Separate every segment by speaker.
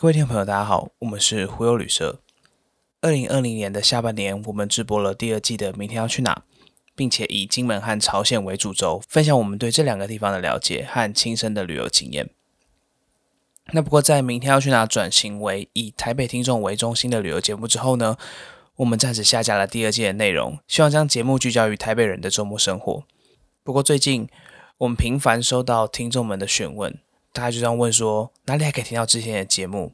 Speaker 1: 各位听众朋友，大家好，我们是忽悠旅社。二零二零年的下半年，我们直播了第二季的《明天要去哪》，并且以金门和朝鲜为主轴，分享我们对这两个地方的了解和亲身的旅游经验。那不过，在《明天要去哪》转型为以台北听众为中心的旅游节目之后呢，我们暂时下架了第二季的内容，希望将节目聚焦于台北人的周末生活。不过最近，我们频繁收到听众们的询问。大家就这样问说，哪里还可以听到之前的节目？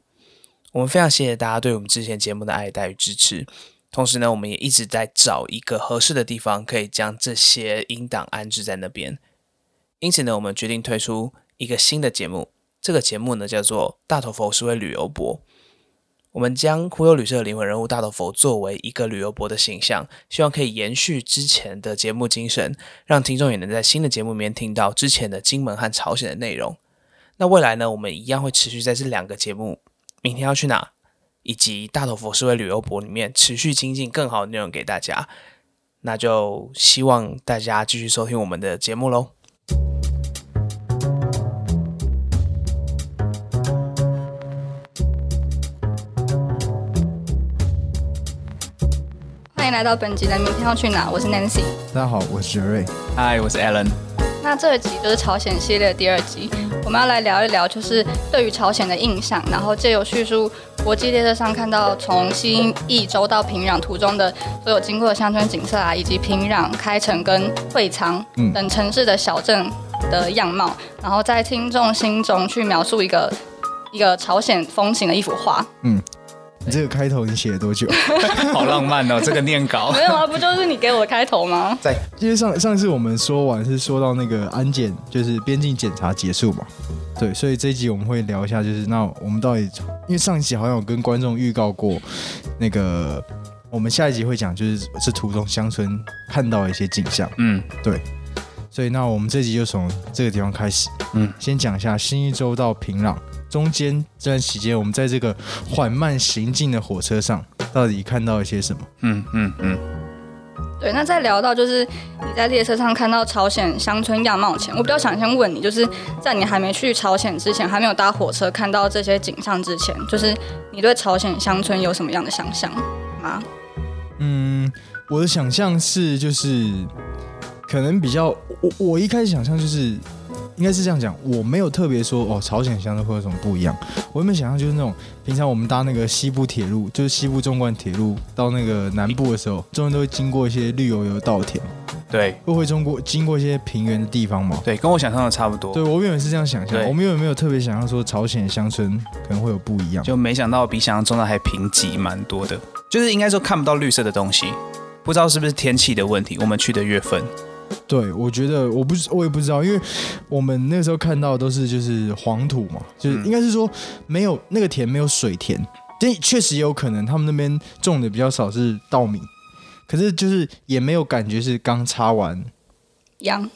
Speaker 1: 我们非常谢谢大家对我们之前节目的爱戴与支持。同时呢，我们也一直在找一个合适的地方，可以将这些音档安置在那边。因此呢，我们决定推出一个新的节目。这个节目呢，叫做《大头佛是位旅游博》。我们将忽悠旅社的灵魂人物大头佛作为一个旅游博的形象，希望可以延续之前的节目精神，让听众也能在新的节目里面听到之前的金门和朝鲜的内容。那未来呢？我们一样会持续在这两个节目，明天要去哪，以及大头佛思维旅游博里面持续精进更好的内容给大家。那就希望大家继续收听我们的节目喽。
Speaker 2: 欢迎来到本集的明天要去哪，我是 Nancy。
Speaker 3: 大家好，我是杰瑞。
Speaker 1: 嗨，我是 Alan。
Speaker 2: 那这一集就是朝鲜系列第二集，我们要来聊一聊，就是对于朝鲜的印象，然后借由叙述国际列车上看到从新义州到平壤途中的所有经过的乡村景色啊，以及平壤、开城跟会昌等城市的小镇的样貌，然后在听众心中去描述一个一个朝鲜风情的一幅画。嗯。
Speaker 3: 你这个开头你写了多久？
Speaker 1: 好浪漫哦，这个念稿。
Speaker 2: 没有啊，不就是你给我开头吗？
Speaker 3: 在，因为上上次我们说完是说到那个安检，就是边境检查结束嘛。对，所以这一集我们会聊一下，就是那我们到底，因为上一集好像有跟观众预告过，那个我们下一集会讲，就是是途中乡村看到一些景象。嗯，对。所以那我们这集就从这个地方开始。嗯，先讲一下新一周到平壤。中间这段期间，我们在这个缓慢行进的火车上，到底看到一些什么？嗯嗯
Speaker 2: 嗯。对，那在聊到就是你在列车上看到朝鲜乡村样貌前，我比较想先问你，就是在你还没去朝鲜之前，还没有搭火车看到这些景象之前，就是你对朝鲜乡村有什么样的想象吗？
Speaker 3: 嗯，我的想象是，就是可能比较，我我一开始想象就是。应该是这样讲，我没有特别说哦，朝鲜乡村会有什么不一样。我原本想象就是那种平常我们搭那个西部铁路，就是西部纵贯铁路到那个南部的时候，中间都会经过一些绿油油稻田，
Speaker 1: 对，
Speaker 3: 会会中过经过一些平原的地方嘛。
Speaker 1: 对，跟我想象的差不多。
Speaker 3: 对我原本是这样想象，我们有没有特别想象说朝鲜乡村可能会有不一样？
Speaker 1: 就没想到比想象中的还贫瘠蛮多的，就是应该说看不到绿色的东西，不知道是不是天气的问题。我们去的月份。
Speaker 3: 对，我觉得我不，我也不知道，因为我们那时候看到都是就是黄土嘛，就是应该是说没有那个田没有水田，但确实也有可能他们那边种的比较少是稻米，可是就是也没有感觉是刚插完。
Speaker 2: 秧，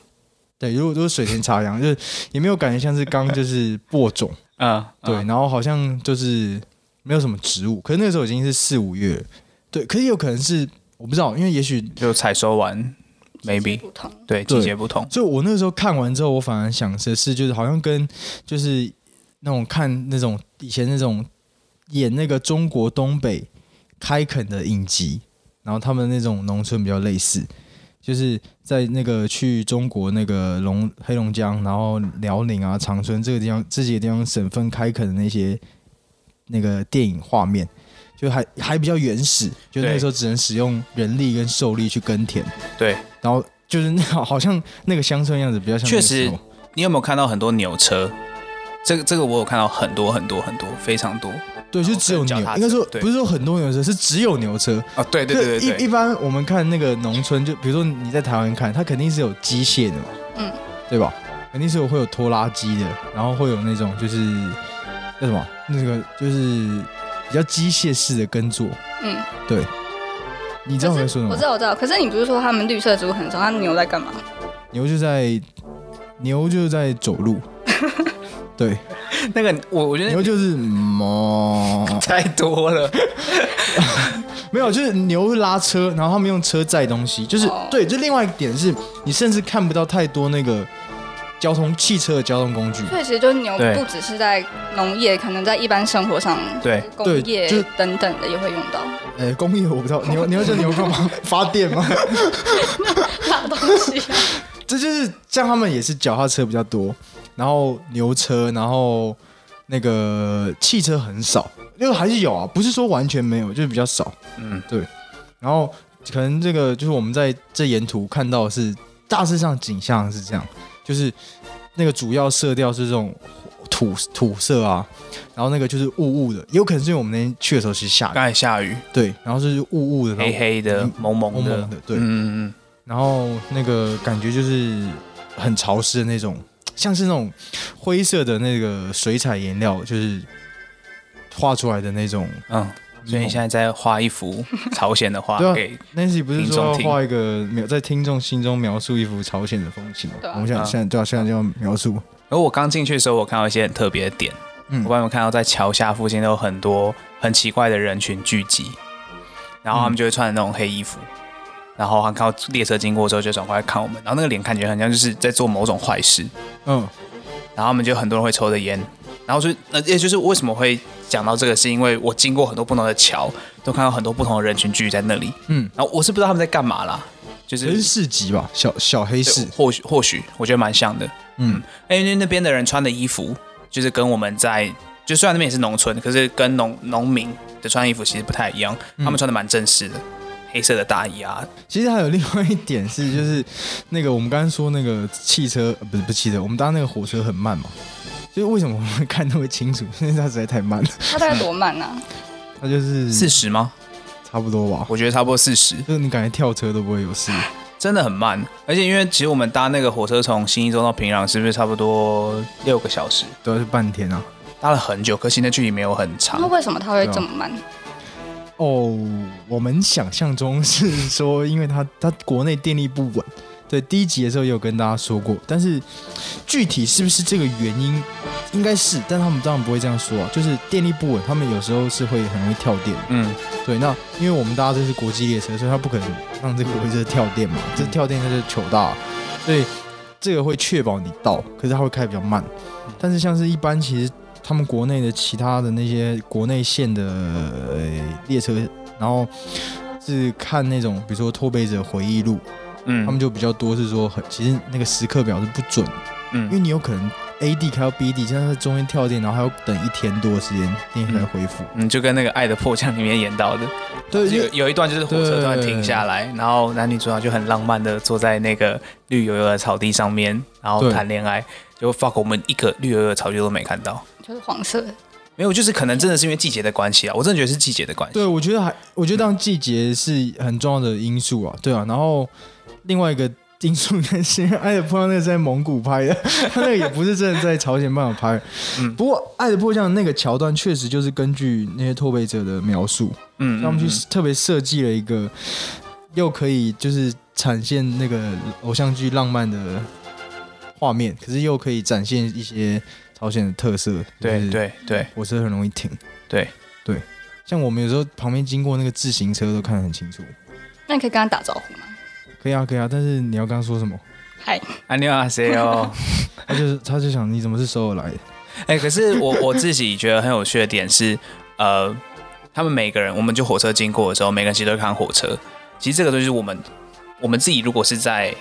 Speaker 3: 对，如果都是水田插秧，就是也没有感觉像是刚就是播种。啊，对，然后好像就是没有什么植物，可是那个时候已经是四五月，对，可是有可能是我不知道，因为也许
Speaker 1: 就采收完。Maybe
Speaker 2: 不同，
Speaker 1: 对季节不同，
Speaker 3: 所以我那个时候看完之后，我反而想的是，就是好像跟就是那种看那种以前那种演那个中国东北开垦的影集，然后他们那种农村比较类似，就是在那个去中国那个龙黑龙江，然后辽宁啊长春这个地方这几个地方省份开垦的那些那个电影画面。就还还比较原始，就那时候只能使用人力跟兽力去耕田。
Speaker 1: 对，
Speaker 3: 然后就是那好像那个乡村样子比较像。
Speaker 1: 确实，你有没有看到很多牛车？这个这个我有看到很多很多很多非常多。
Speaker 3: 对，就只有牛。应该说不是说很多牛车，是只有牛车
Speaker 1: 啊。对对对对。
Speaker 3: 一一般我们看那个农村，就比如说你在台湾看，它肯定是有机械的嘛，嗯，对吧？肯定是有会有拖拉机的，然后会有那种就是叫什么那个就是。比较机械式的耕作，嗯，对，你知道我在说什么？
Speaker 2: 我知道，我知道。可是你不是说他们绿色植物很少？那牛在干嘛？
Speaker 3: 牛就在牛就是在走路，对，
Speaker 1: 那个我我觉得
Speaker 3: 牛就是么
Speaker 1: 太多了，
Speaker 3: 没有，就是牛拉车，然后他们用车载东西，就是对。就另外一点是，你甚至看不到太多那个交通汽车的交通工具。
Speaker 2: 所以其实就牛不只是在农业，可能在一般生活上，
Speaker 1: 对
Speaker 2: 工业
Speaker 3: 对就
Speaker 2: 等等的也会用到
Speaker 3: 呃，工业我不知道，牛牛就牛干嘛？发电吗？
Speaker 2: 大东西。
Speaker 3: 这就是像他们也是脚踏车比较多，然后牛车，然后那个汽车很少，因为还是有啊，不是说完全没有，就是比较少。
Speaker 1: 嗯，对
Speaker 3: 然后可能这个就是我们在这沿途看到的是大致上景象是这样，就是那个主要色调是这种土土色啊，然后那个就是雾雾的，也有可能是因为我们那天去的时候其实下雨，
Speaker 1: 刚才下雨，
Speaker 3: 对，然后是雾雾的，
Speaker 1: 黑黑的
Speaker 3: 嗯、
Speaker 1: 蒙蒙的，
Speaker 3: 蒙蒙的对
Speaker 1: 嗯嗯
Speaker 3: 然后那个感觉就是很潮湿的那种，像是那种灰色的那个水彩颜料，就是画出来的那种。
Speaker 1: 嗯嗯，所以你现在在画一幅 朝鲜的画
Speaker 3: 对啊
Speaker 1: 给
Speaker 3: ，Nancy 不是说画一个描在听众心中描述一幅朝鲜的风情吗？
Speaker 2: 啊。
Speaker 3: 我们现在
Speaker 1: 嗯
Speaker 3: 现在对啊，现在就要描述。
Speaker 1: 而我刚进去的时候，我看到一些很特别的点，
Speaker 3: 嗯。
Speaker 1: 我不知道有没有看到在桥下附近都有很多很奇怪的人群聚集，然后他们就会穿着那种黑衣服，然后他们看到列车经过之后就转过来看我们，然后那个脸看起来很像就是在做某种坏事，
Speaker 3: 嗯。
Speaker 1: 然后他们就很多人会抽着烟，然后所以那也就是为什么会讲到这个，是因为我经过很多不同的桥，都看到很多不同的人群聚集在那里，
Speaker 3: 嗯，
Speaker 1: 然后我是不知道他们在干嘛啦，就是
Speaker 3: 可是市集吧，小小黑市。
Speaker 1: 或许或许我觉得蛮像的，
Speaker 3: 嗯。
Speaker 1: 因为那边的人穿的衣服，就是跟我们在，就虽然那边也是农村，可是跟农农民的穿衣服其实不太一样，
Speaker 3: 嗯。
Speaker 1: 他们穿的蛮正式的，黑色的大衣啊，
Speaker 3: 其实还有另外一点是，就是那个我们刚刚说那个汽车，呃不是不是汽车，我们搭那个火车很慢嘛。就是为什么我们会看那么清楚？因为它实在太慢了。
Speaker 2: 它大概多慢啊？
Speaker 3: 它就是
Speaker 1: 四十吗？
Speaker 3: 差不多吧。
Speaker 1: 我觉得差不多四十，
Speaker 3: 就是你感觉跳车都不会有事。
Speaker 1: 真的很慢。而且因为其实我们搭那个火车从新一中到平壤，是不是差不多六个小时？
Speaker 3: 都要是半天啊。
Speaker 1: 搭了很久，可惜那距离没有很长那。
Speaker 2: 为什么它会这么慢？
Speaker 3: 哦，我们想象中是说，因为它它国内电力不稳。对，第一集的时候也有跟大家说过，但是具体是不是这个原因，应该是，但他们当然不会这样说啊。就是电力不稳，他们有时候是会很容易跳电。
Speaker 1: 嗯，
Speaker 3: 对，那因为我们大家都是国际列车，所以它不可能让这个火车跳电嘛，这跳电它就糗大，所以这个会确保你到，可是它会开比较慢。但是像是一般其实他们国内的其他的那些国内线的、呃、列车，然后是看那种比如说脱北者回忆录，
Speaker 1: 嗯，
Speaker 3: 他们就比较多是说很其实那个时刻表是不准的，因为
Speaker 1: 嗯
Speaker 3: 你有可能 A D 开到 B 地，这样在中间跳电，然后还要等一天多的时间电力才恢复。
Speaker 1: 嗯，就跟那个《爱的迫降》里面演到的，
Speaker 3: 对，
Speaker 1: 有有一段就是火车突然停下来，然后男女主角就很浪漫的坐在那个绿油油的草地上面，然后谈恋爱。就 fuck 我们一个绿油油的草地都没看到，
Speaker 2: 就是黄色的。
Speaker 1: 没有，就是可能真的是因为季节的关系啊，我真的觉得是季节的关系。
Speaker 3: 对，我觉得还，我觉得当季节是很重要的因素啊，对啊。然后另外一个因素应该是《爱的迫降》那个是在蒙古拍的，他 那个也不是真的在朝鲜半岛拍。
Speaker 1: 嗯
Speaker 3: 不过《爱的迫降》那个桥段确实就是根据那些脱北者的描述，
Speaker 1: 嗯，
Speaker 3: 他们
Speaker 1: 嗯
Speaker 3: 去特别设计了一个，又可以就是展现那个偶像剧浪漫的画面，可是又可以展现一些朝鲜的特色。
Speaker 1: 对对对
Speaker 3: 火车很容易停。
Speaker 1: 对
Speaker 3: 对，像我们有时候旁边经过那个自行车都看得很清楚。
Speaker 2: 那你可以跟他打招呼吗？
Speaker 3: 可以啊，可以啊，但是你要刚刚说什么？
Speaker 2: 嗨，
Speaker 1: 阿妞啊，谁哦。
Speaker 3: 他就是他就想你怎么是首尔来的？
Speaker 1: 哎、可是我 我自己觉得很有趣的点是，呃，他们每个人，我们就火车经过的时候，每个人其实都会看火车。其实这个就是我们我们自己如果是在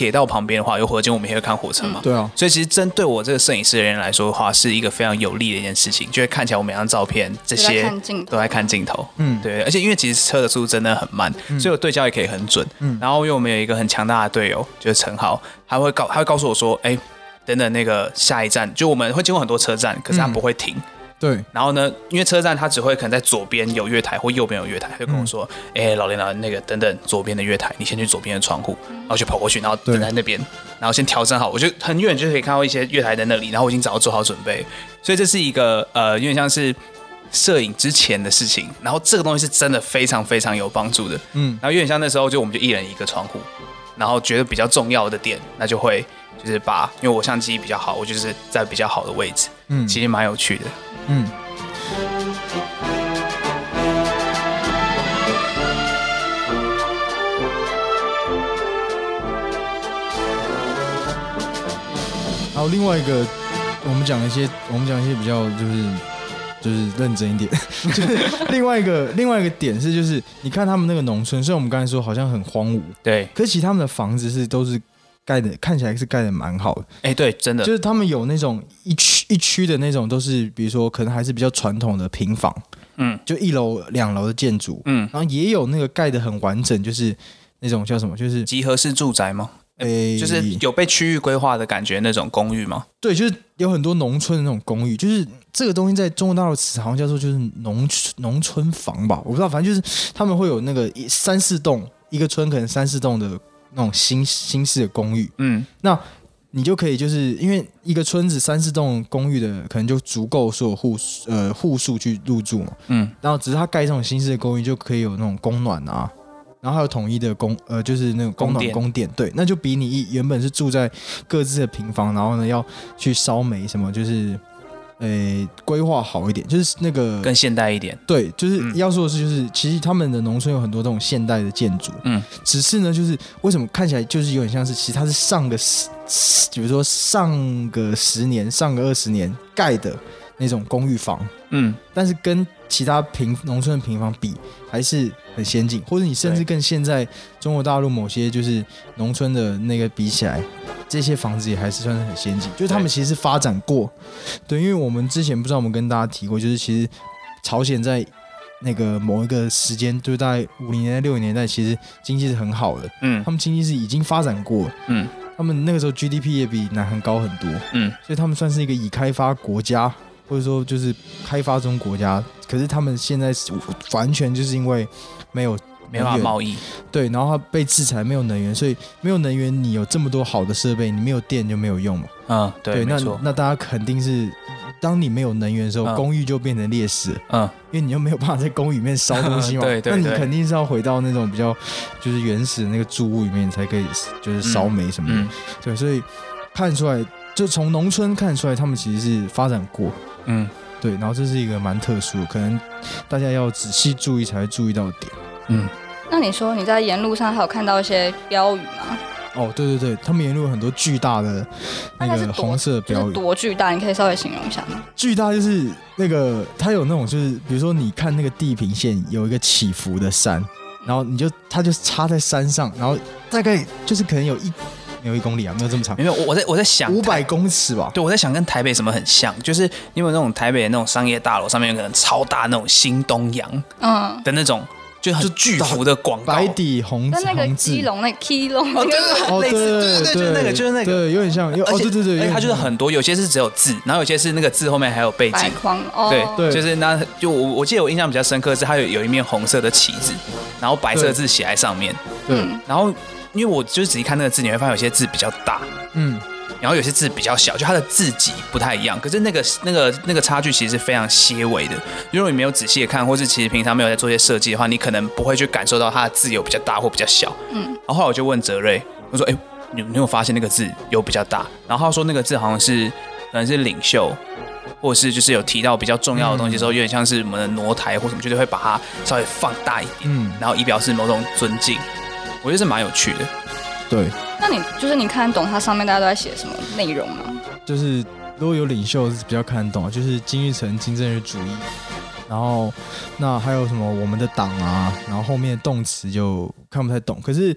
Speaker 1: 铁道旁边的话，有火车，我们也会看火车嘛。
Speaker 3: 对啊，
Speaker 1: 所以其实针对我这个摄影师的人来说的话，是一个非常有利的一件事情，就会看起来我每张照片这些都。在看镜头。
Speaker 3: 嗯，
Speaker 1: 对，而且因为其实车的速度真的很慢，所以我对焦也可以很准。
Speaker 3: 嗯
Speaker 1: 然后因为我们有一个很强大的队友，就是陈豪，他会告他会告诉我说，哎、等等那个下一站，就我们会经过很多车站，可是他
Speaker 3: 嗯
Speaker 1: 不会停。
Speaker 3: 对，
Speaker 1: 然后呢，因为车站它只会可能在左边有月台或右边有月台，他就跟我说，
Speaker 3: 嗯
Speaker 1: 哎、老林老林那个等等左边的月台，你先去左边的窗户，然后就跑过去，然后
Speaker 3: 对
Speaker 1: 等在那边，然后先调整好，我就很远就可以看到一些月台在那里，然后我已经早就做好准备，所以这是一个呃，有点像是摄影之前的事情，然后这个东西是真的非常非常有帮助的，
Speaker 3: 嗯，
Speaker 1: 然后有点像那时候就我们就一人一个窗户，然后觉得比较重要的点，那就会就是把，因为我相机比较好，我就是在比较好的位置，
Speaker 3: 嗯
Speaker 1: 其实蛮有趣的。
Speaker 3: 嗯。另外一个，我们讲一些，我们讲一些比较就是就是认真一点，就是另外一个另外一个点是，就是你看他们那个农村，虽然我们刚才说好像很荒芜，
Speaker 1: 对，
Speaker 3: 可是其实他们的房子是都是盖的，看起来是盖的蛮好的，
Speaker 1: 哎，对，真的。
Speaker 3: 就是他们有那种一区一区的那种，都是比如说可能还是比较传统的平房，
Speaker 1: 嗯。
Speaker 3: 就一楼两楼的建筑，
Speaker 1: 嗯，
Speaker 3: 然后也有那个盖的很完整，就是那种叫什么，就是
Speaker 1: 集合式住宅吗？
Speaker 3: 诶，
Speaker 1: 就是有被区域规划的感觉那种公寓吗？
Speaker 3: 对，就是有很多农村的那种公寓，就是这个东西在中国大陆词好像叫做就是农农村房吧，我不知道，反正就是他们会有那个一三四栋一个村可能三四栋的那种新新式的公寓，
Speaker 1: 嗯。
Speaker 3: 那你就可以就是因为一个村子三四栋公寓的可能就足够所有户呃户数去入住嘛，
Speaker 1: 嗯。
Speaker 3: 然后只是它盖这种新式的公寓就可以有那种供暖啊。然后还有统一的供呃，就是那种供暖
Speaker 1: 供电
Speaker 3: 供电，对，那就比你一原本是住在各自的平房，然后呢要去烧煤什么，就是呃规划好一点，就是那个
Speaker 1: 更现代一点。
Speaker 3: 对，就是
Speaker 1: 嗯
Speaker 3: 要说的是，就是其实他们的农村有很多这种现代的建筑，
Speaker 1: 嗯，
Speaker 3: 只是呢，就是为什么看起来就是有点像是，其实它是上个十，比如说上个十年、上个二十年盖的那种公寓房，
Speaker 1: 嗯。
Speaker 3: 但是跟其他平农村的平房比，还是很先进，或者你甚至跟现在中国大陆某些就是农村的那个比起来，这些房子也还是算是很先进，就是他们其实是发展过，对，因为我们之前不知道我们跟大家提过，就是其实朝鲜在那个某一个时间，就是在五零年代、六零年代，其实经济是很好的，
Speaker 1: 嗯。
Speaker 3: 他们经济是已经发展过了，
Speaker 1: 嗯。
Speaker 3: 他们那个时候 GDP 也比南韩高很多，
Speaker 1: 嗯。
Speaker 3: 所以他们算是一个已开发国家，或者说就是开发中国家。可是他们现在是完全就是因为没有
Speaker 1: 没办法贸易。
Speaker 3: 对，然后他被制裁，没有能源，所以没有能源，你有这么多好的设备，你没有电就没有用嘛。
Speaker 1: 嗯，对，
Speaker 3: 那。那大家肯定是，当你没有能源的时候，
Speaker 1: 嗯
Speaker 3: 公寓就变成劣势了，
Speaker 1: 嗯
Speaker 3: 因为你又没有办法在公寓里面烧东西嘛。
Speaker 1: 对对对
Speaker 3: 那你肯定是要回到那种比较就是原始的那个住屋里面，你才可以就是烧煤什么的。
Speaker 1: 嗯
Speaker 3: 对，所以看出来，就从农村看出来，他们其实是发展过。
Speaker 1: 嗯
Speaker 3: 对，然后这是一个蛮特殊的，可能大家要仔细注意才会注意到的点。
Speaker 1: 嗯，
Speaker 2: 那你说你在沿路上还有看到一些标语吗？
Speaker 3: 哦，对对对，他们沿路有很多巨大的那个红色的
Speaker 2: 就是
Speaker 3: 标语，
Speaker 2: 多巨大？你可以稍微形容一下吗？
Speaker 3: 巨大就是那个它有那种就是，比如说你看那个地平线有一个起伏的山，然后你就它就插在山上，然后大概就是可能有一没有一公里啊，没有这么长，
Speaker 1: 没有，我我在我在想
Speaker 3: 五百公尺吧。
Speaker 1: 对，我在想跟台北什么很像，就是因为那种台北的那种商业大楼上面有可能超大那种新东阳
Speaker 2: 嗯，
Speaker 1: 的那种，就很巨幅的广告。
Speaker 3: 白底红
Speaker 2: 跟那个
Speaker 3: 红字。
Speaker 2: 基，隆那个基隆那
Speaker 1: 哦，对
Speaker 2: 个，
Speaker 1: 对
Speaker 3: 哦，
Speaker 1: 对，类似，对对对，就是那个，就是那个。
Speaker 3: 对，有点像，有哦，
Speaker 1: 而且
Speaker 3: 对对对，有
Speaker 1: 而且它就是
Speaker 3: 像
Speaker 1: 很多，有些是只有字，然后有些是那个字后面还有背景。
Speaker 2: 框哦，
Speaker 1: 对，
Speaker 3: 对。
Speaker 1: 就是那就我我记得我印象比较深刻的是它有有一面红色的旗子，然后白色的字写在上面，
Speaker 3: 对，
Speaker 2: 嗯
Speaker 1: 然后因为我就是仔细看那个字，你会发现有些字比较大，
Speaker 3: 嗯，
Speaker 1: 然后有些字比较小，就它的字迹不太一样。可是那个那个那个差距其实是非常些微的。如果你没有仔细的看，或是其实平常没有在做一些设计的话，你可能不会去感受到它的字有比较大或比较小。
Speaker 2: 嗯
Speaker 1: 然后后来我就问泽瑞，我说：“哎、你你有发现那个字有比较大？”然后他说那个字好像是可能是领袖。或者是就是有提到比较重要的东西的时候，有点像是我们的挪台或什么，就是会把它稍微放大一点，
Speaker 3: 嗯，
Speaker 1: 然后以表示某种尊敬。我觉得是蛮有趣的。
Speaker 3: 对，
Speaker 2: 那你就是你看得懂它上面大家都在写什么内容吗？
Speaker 3: 就是如果有领袖是比较看得懂的，就是金日成金正日主义，然后那还有什么我们的党啊，然后后面的动词就看不太懂。可是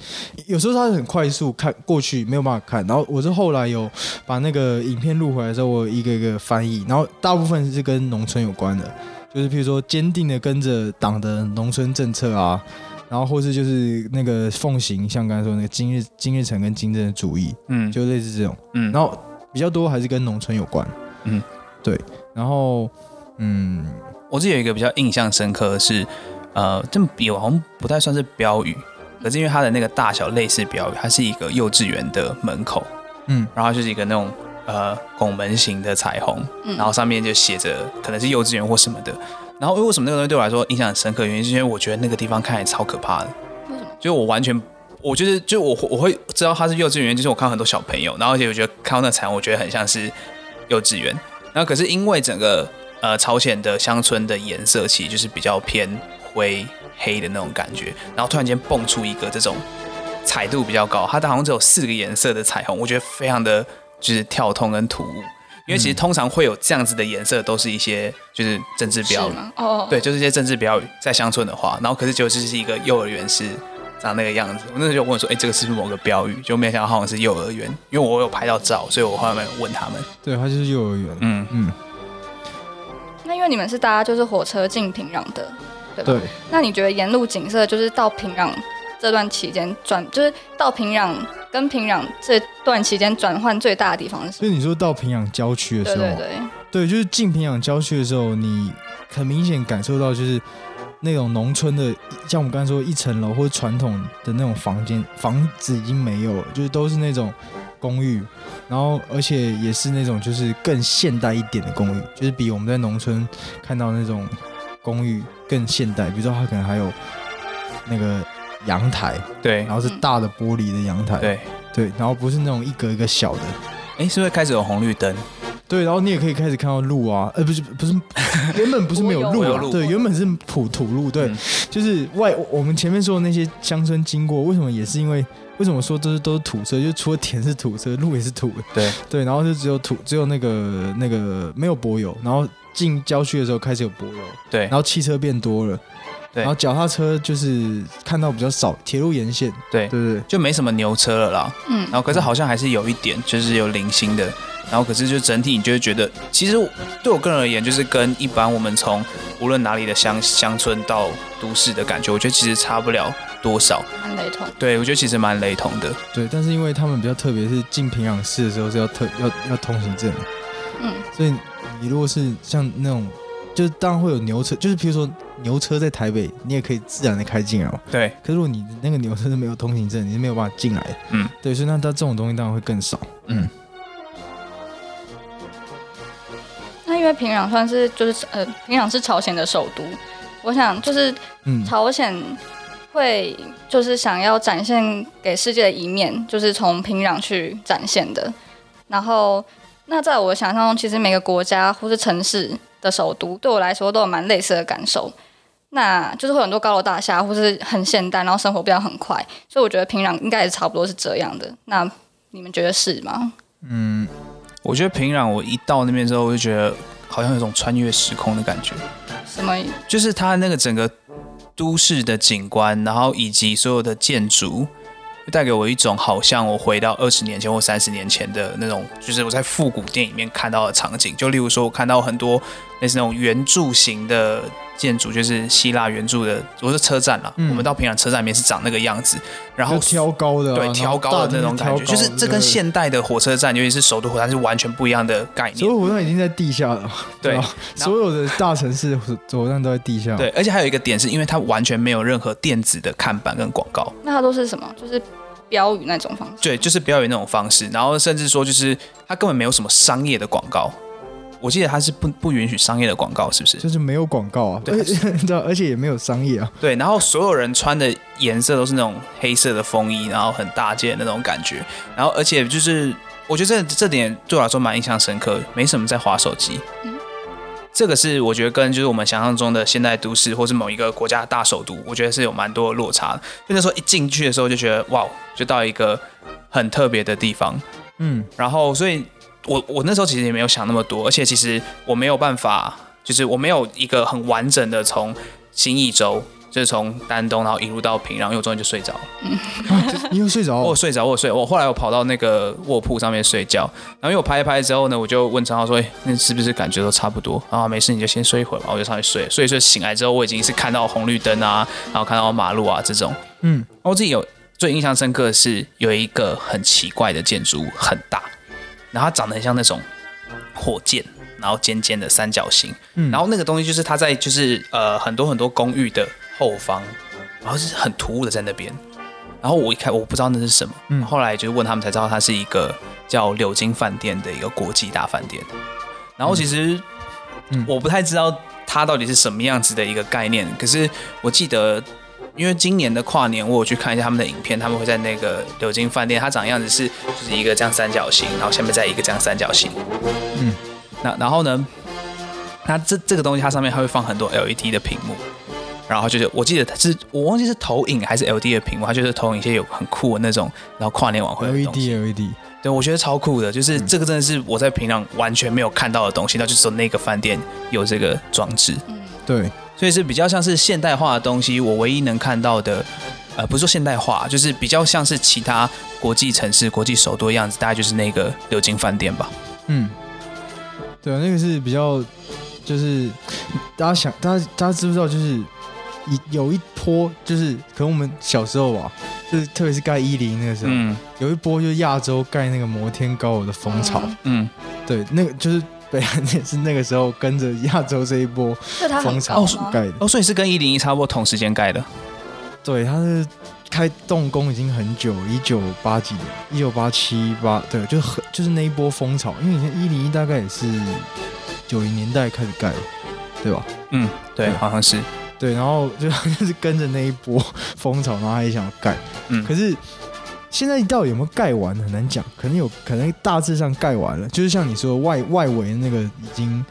Speaker 3: 有时候它很快速看过去没有办法看，然后我是后来有把那个影片录回来之后，我一个一个翻译，然后大部分是跟农村有关的，就是譬如说坚定的跟着党的农村政策啊。然后或是就是那个奉行，像刚才说那个今日今日成跟金正的主义，
Speaker 1: 嗯，
Speaker 3: 就类似这种。
Speaker 1: 嗯，
Speaker 3: 然后比较多还是跟农村有关。
Speaker 1: 嗯，
Speaker 3: 对。然后嗯，
Speaker 1: 我自己有一个比较印象深刻的是，呃，这也好像不太算是标语，可是因为它的那个大小类似标语，它是一个幼稚园的门口，
Speaker 3: 嗯，
Speaker 1: 然后它就是一个那种呃拱门型的彩虹，
Speaker 2: 嗯
Speaker 1: 然后上面就写着可能是幼稚园或什么的。然后为什么那个东西对我来说印象很深刻？原因是因为我觉得那个地方看起来超可怕的，
Speaker 2: 为什么？
Speaker 1: 就我完全。我就是，就我我会知道它是幼稚园，就是我看到很多小朋友，然后而且我觉得看到那彩虹，我觉得很像是幼稚园。然后可是因为整个呃朝鲜的乡村的颜色其实就是比较偏灰黑的那种感觉，然后突然间蹦出一个这种彩度比较高，它好像只有四个颜色的彩虹，我觉得非常的就是跳痛跟突兀，因为其实通常会有这样子的颜色，都是一些就是政治标语，对，就是一些政治标语，在乡村的话，然后可是就是是一个幼儿园是长那个样子，我那时候就问说，哎、这个是不是某个标语？就没想到好像是幼儿园，因为我有拍到照，所以我后来没有问他们，
Speaker 3: 对，它就是幼儿园。
Speaker 1: 嗯，
Speaker 3: 嗯，
Speaker 2: 那因为你们是搭就是火车进平壤的，对吧？
Speaker 3: 对。
Speaker 2: 那你觉得沿路景色就是到平壤这段期间转，就是到平壤跟平壤这段期间转换最大的地方是什么？
Speaker 3: 所以你说到平壤郊区的时候，
Speaker 2: 对对，
Speaker 3: 对，就是进平壤郊区的时候，你很明显感受到就是那种农村的，像我们刚才说一层楼或者传统的那种房间房子已经没有了，就是都是那种公寓，然后而且也是那种就是更现代一点的公寓，就是比我们在农村看到那种公寓更现代，比如说它可能还有那个阳台，
Speaker 1: 对。
Speaker 3: 然后是大的玻璃的阳台，
Speaker 1: 对，
Speaker 3: 对，然后不是那种一格一个小的。
Speaker 1: 哎、是不是开始有红绿灯？
Speaker 3: 对，然后你也可以开始看到路啊，呃，不是不是，原本不是没有路啊。对，原本是土土路，对，
Speaker 1: 嗯。
Speaker 3: 就是外我们前面说的那些乡村经过，为什么也是因为为什么说都是都是土色，就除了田是土色，路也是土的，
Speaker 1: 对。
Speaker 3: 对，然后就只有土，只有那个那个没有柏油，然后进郊区的时候开始有柏油，
Speaker 1: 对。
Speaker 3: 然后汽车变多了，
Speaker 1: 对
Speaker 3: 然后脚踏车就是看到比较少，铁路沿线，
Speaker 1: 对
Speaker 3: 对对？
Speaker 1: 就没什么牛车了啦。
Speaker 2: 嗯
Speaker 1: 然，后可是好像还是有一点，就是有零星的。然后可是就整体你就会觉得，其实对我个人而言，就是跟一般我们从无论哪里的乡乡村到都市的感觉，我觉得其实差不了多少。
Speaker 2: 蛮雷同。
Speaker 1: 对我觉得其实蛮雷同的。
Speaker 3: 对，但是因为他们比较特别，是进平壤市的时候是要特要要通行证。
Speaker 2: 嗯，
Speaker 3: 所以你如果是像那种，就是当然会有牛车，就是比如说牛车在台北，你也可以自然的开进来嘛。
Speaker 1: 对，
Speaker 3: 可是如果你那个牛车是没有通行证，你是没有办法进来的。
Speaker 1: 嗯，
Speaker 3: 对，所以那它这种东西当然会更少。
Speaker 1: 嗯，
Speaker 2: 那因为平壤算是就是呃，平壤是朝鲜的首都，我想就是
Speaker 3: 嗯，
Speaker 2: 朝鲜会就是想要展现给世界的一面，就是从平壤去展现的。然后，那在我的想象中，其实每个国家或是城市的首都，对我来说都有蛮类似的感受。那就是会有很多高楼大厦，或是很现代，然后生活变得很快，所以我觉得平壤应该也差不多是这样的。那你们觉得是吗？
Speaker 3: 嗯，
Speaker 1: 我觉得平壤我一到那边之后，我就觉得好像有种穿越时空的感觉。
Speaker 2: 什么？
Speaker 1: 就是它那个整个都市的景观，然后以及所有的建筑，会带给我一种好像我回到二十年前或三十年前的那种，就是我在复古电影里面看到的场景。就例如说，我看到很多类似那种圆柱形的建筑，就是希腊圆柱的，我是车站啦。
Speaker 3: 嗯
Speaker 1: 我们到平壤车站里面是长那个样子，然后
Speaker 3: 挑高的啊、
Speaker 1: 对挑高的那种感觉，就是这跟
Speaker 3: 现
Speaker 1: 现代的火车站，尤其是首都火车站是完全不一样的概念。
Speaker 3: 首都火车站已经在地下了。
Speaker 1: 对
Speaker 3: 所有的大城市火火车站都在地下。
Speaker 1: 对，而且还有一个点是因为它完全没有任何电子的看板跟广告。
Speaker 2: 那它都是什么？就是标语那种方式。
Speaker 1: 对，就是标语那种方式，然后甚至说就是它根本没有什么商业的广告，我记得它是不不允许商业的广告，是不是？
Speaker 3: 就是没有广告啊，
Speaker 1: 对
Speaker 3: 而且对啊，而且也没有商业啊。
Speaker 1: 对，然后所有人穿的颜色都是那种黑色的风衣，然后很大件的那种感觉，然后而且就是我觉得这这点对我来说蛮印象深刻，没什么在划手机。
Speaker 2: 嗯
Speaker 1: 这个是我觉得跟就是我们想象中的现代都市或是某一个国家的大首都，我觉得是有蛮多的落差的。就那时候一进去的时候就觉得哇，就到一个很特别的地方。
Speaker 3: 嗯，
Speaker 1: 然后，所以我我那时候其实也没有想那么多，而且其实我没有办法，就是我没有一个很完整的从新义州，就是从丹东，然后一路到平壤，因为我中间就睡着了。
Speaker 3: 你又睡着哦？
Speaker 1: 我有睡着，我有睡，我后来我跑到那个卧铺上面睡觉，然后因为我拍一拍之后呢，我就问陈浩说：“哎、那是不是感觉都差不多？”啊，没事，你就先睡一会儿吧。我就上去睡了，睡一睡醒来之后，我已经是看到红绿灯啊，然后看到马路啊这种。
Speaker 3: 嗯，
Speaker 1: 我自己有最印象深刻的是有一个很奇怪的建筑物，很大，然后它长得很像那种火箭，然后尖尖的三角形，
Speaker 3: 嗯。
Speaker 1: 然后那个东西就是它在就是呃很多很多公寓的后方，然后是很突兀的在那边。然后我一看我不知道那是什么，
Speaker 3: 嗯。
Speaker 1: 后来就是问他们才知道它是一个叫柳金饭店的一个国际大饭店。然后其实
Speaker 3: 嗯。
Speaker 1: 我不太知道它到底是什么样子的一个概念，可是我记得因为今年的跨年，我有去看一下他们的影片，他们会在那个柳金饭店，它长样子是就是一个这样三角形，然后下面再一个这样三角形。
Speaker 3: 嗯，
Speaker 1: 那然后呢，那这这个东西它上面还会放很多 LED 的屏幕，然然后就是我记得它是我忘记是投影还是 LED 的屏幕，它就是投影一些有很酷的那种，然后跨年晚会的东西。
Speaker 3: LED LED，
Speaker 1: 对，我觉得超酷的，就是
Speaker 3: 嗯。
Speaker 1: 这个真的是我在平常完全没有看到的东西，那就只有那个饭店有这个装置，
Speaker 3: 对，
Speaker 1: 所以是比较像是现代化的东西。我唯一能看到的，呃，不是说现代化，就是比较像是其他国际城市、国际首都的样子，大概就是那个流金饭店吧。
Speaker 3: 嗯，对啊，那个是比较，就是大家想，大家大家知不知道，就是一有一波，就是可能我们小时候吧，就是特别是盖一零那个时候，
Speaker 1: 嗯
Speaker 3: 有一波就是亚洲盖那个摩天高楼的风潮，
Speaker 1: 嗯，
Speaker 3: 对，那个就是北韩 也是那个时候跟着亚洲这一波风潮？盖的，
Speaker 1: 哦，所以是跟一零一差不多同时间盖的。
Speaker 3: 对，它是开动工已经很久，一九八几年，一九八七八，对，就很就是那一波风潮，因为以前一零一大概也是九零年代开始盖的，对吧？
Speaker 1: 嗯，对，
Speaker 3: 对
Speaker 1: 好像是。
Speaker 3: 对，然后就 就是跟着那一波风潮，然后他也想要盖，
Speaker 1: 嗯
Speaker 3: 可是现在到底有没有盖完很难讲，可能有可能大致上盖完了，就是像你说外外围那个已经，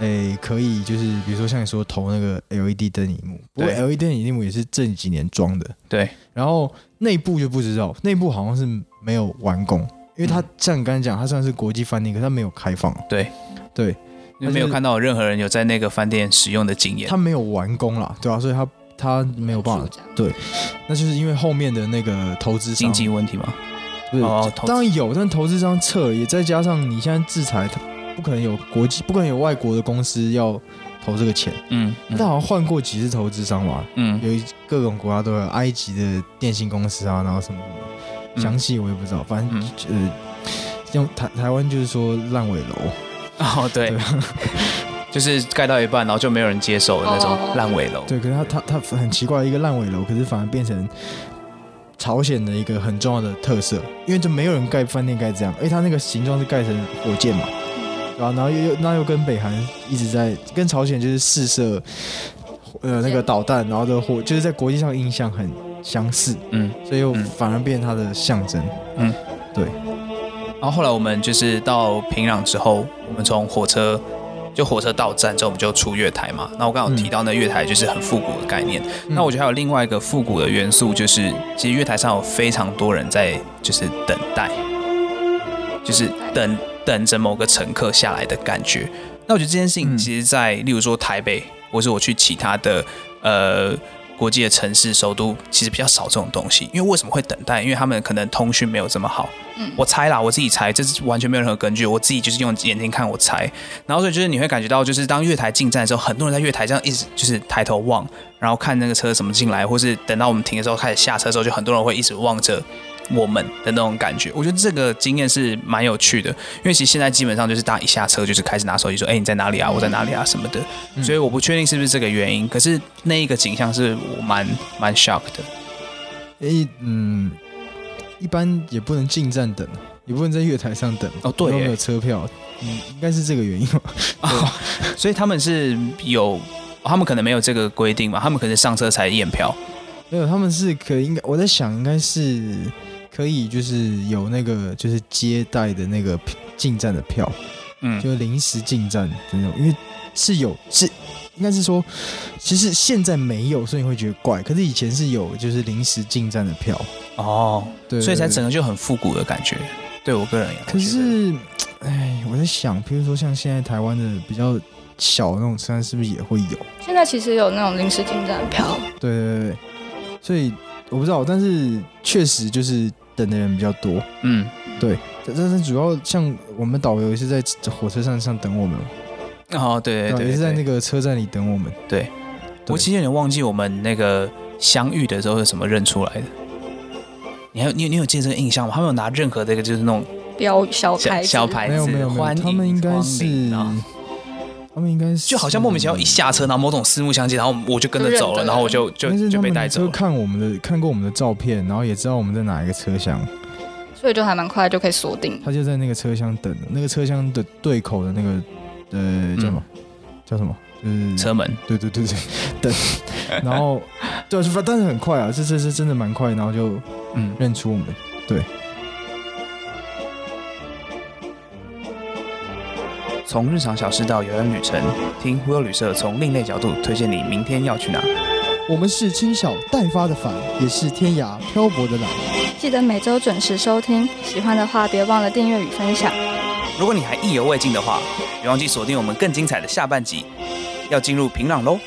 Speaker 3: 诶可以就是比如说像你说投那个 LED 灯荧幕，不过 LED 灯荧幕也是这几年装的，
Speaker 1: 对，
Speaker 3: 然后内部就不知道，内部好像是没有完工，因为它、
Speaker 1: 嗯。
Speaker 3: 像你刚才讲，它虽然是国际饭店，可是它没有开放，
Speaker 1: 对。
Speaker 3: 对，
Speaker 1: 没有看到任何人有在那个饭店使用的经验。
Speaker 3: 它。没有完工啦，对吧、所以它它没有办法
Speaker 2: 对。
Speaker 3: 那就是因为后面的那个投资商
Speaker 1: 经济问题吗？
Speaker 3: 不是，
Speaker 1: 哦
Speaker 3: 当然有，但投资商撤了，也再加上你现在制裁，他不可能有国际，不可能有外国的公司要投这个钱。
Speaker 1: 嗯
Speaker 3: 但好像换过几次投资商嘛，
Speaker 1: 嗯。
Speaker 3: 有各种国家都有，埃及的电信公司啊，然后什么什么，
Speaker 1: 嗯。
Speaker 3: 详细我也不知道，反正、
Speaker 1: 嗯。
Speaker 3: 呃，用台台湾就是说烂尾楼，
Speaker 1: 哦，对。
Speaker 3: 对，
Speaker 1: 就是盖到一半，然后就没有人接手的那种
Speaker 2: 哦。
Speaker 1: 烂尾楼。
Speaker 3: 对，可是它它它很奇怪，一个烂尾楼，可是反而变成朝鲜的一个很重要的特色，因为就没有人盖饭店盖这样，而且它那个形状是盖成火箭嘛，对吧、然后又又那又跟北韩一直在跟朝鲜就是试射呃那个导弹，然后的火就是在国际上印象很相似，
Speaker 1: 嗯，
Speaker 3: 所以又
Speaker 1: 嗯
Speaker 3: 反而变它的象征。
Speaker 1: 嗯，
Speaker 3: 对，
Speaker 1: 然后后来我们就是到平壤之后，我们从火车就火车到站之后，我们就出月台嘛。那我刚好提到那月台就是很复古的概念。
Speaker 3: 嗯
Speaker 1: 那我觉得还有另外一个复古的元素，就是其实月台上有非常多人在就是等待，就是等等着某个乘客下来的感觉。那我觉得这件事情，
Speaker 3: 嗯
Speaker 1: 其实在例如说台北，或是我去其他的呃国际的城市、首都，其实比较少这种东西。因为为什么会等待？因为他们可能通讯没有这么好。
Speaker 2: 嗯
Speaker 1: 我猜啦，我自己猜，这是完全没有任何根据，我自己就是用眼睛看我猜。然后所以就是你会感觉到，就是当月台进站的时候，很多人在月台这样一直就是抬头望，然后看那个车怎么进来，或是等到我们停的时候开始下车的时候，就很多人会一直望着我们的那种感觉。我觉得这个经验是蛮有趣的，因为其实现在基本上就是大家一下车就是开始拿手机说，哎、你在哪里啊？我在哪里啊？什么的。
Speaker 3: 嗯
Speaker 1: 所以我不确定是不是这个原因，可是那一个景象是我蛮蛮 shock 的。
Speaker 3: 诶，嗯，一般也不能进站等，也不能在月台上等。
Speaker 1: 哦对
Speaker 3: 没有车票，嗯，应该是这个原因吧。
Speaker 1: 所以他们是有，哦他们可能没有这个规定嘛，他们可能上车才验票。
Speaker 3: 没有，他们是可以，应该我在想，应该是可以，就是有那个就是接待的那个进站的票，
Speaker 1: 嗯，
Speaker 3: 就临时进站的那种，因为是有是应该是说，其实现在没有，所以你会觉得怪，可是以前是有，就是临时进站的票，
Speaker 1: 哦，
Speaker 3: 对，
Speaker 1: 所以才整个就很复古的感觉。对我个人而言，
Speaker 3: 可是，哎，我在想，比如说像现在台湾的比较小的那种车站，是不是也会有？
Speaker 2: 现在其实有那种临时进站票，
Speaker 3: 对对对对，所以我不知道，但是确实就是等的人比较多。
Speaker 1: 嗯，
Speaker 3: 对但是主要像我们导游也是在火车站上等我们，
Speaker 1: 哦，对对
Speaker 3: 也是在那
Speaker 1: 个，
Speaker 3: 车站里等我们。
Speaker 1: 对我其实有点忘记我们那个相遇的时候是怎么认出来的。你还有你有你有记得这个印象吗？他们有拿任何的一个就是那种
Speaker 2: 标小
Speaker 1: 小
Speaker 2: 牌子
Speaker 1: 小牌子，
Speaker 3: 没有没有没有，他们应该是他们应该是
Speaker 1: 就好像莫名其妙一下车，然后某种四目相接，然后我就跟着走了，然后我就就
Speaker 3: 是
Speaker 1: 就被带走了。
Speaker 3: 看我们的看过我们的照片，然后也知道我们在哪一个车厢，
Speaker 2: 所以就还蛮快就可以锁定。
Speaker 3: 他就在那个车厢等，那个车厢的对口的那个呃叫什么、叫什么？就是
Speaker 1: 车门，
Speaker 3: 对对对对，等，然后对，是但是很快啊，这这是真的蛮快，然后就
Speaker 1: 嗯，
Speaker 3: 认出我们。
Speaker 1: 从日常小事到游园旅程，听 Will 旅社从另类角度推荐你明天要去哪。
Speaker 3: 我们是轻小待发的帆，也是天涯漂泊的浪。
Speaker 2: 记得每周准时收听，喜欢的话别忘了订阅与分享。
Speaker 1: 如果你还意犹未尽的话，别忘记锁定我们更精彩的下半集，要进入平壤喽。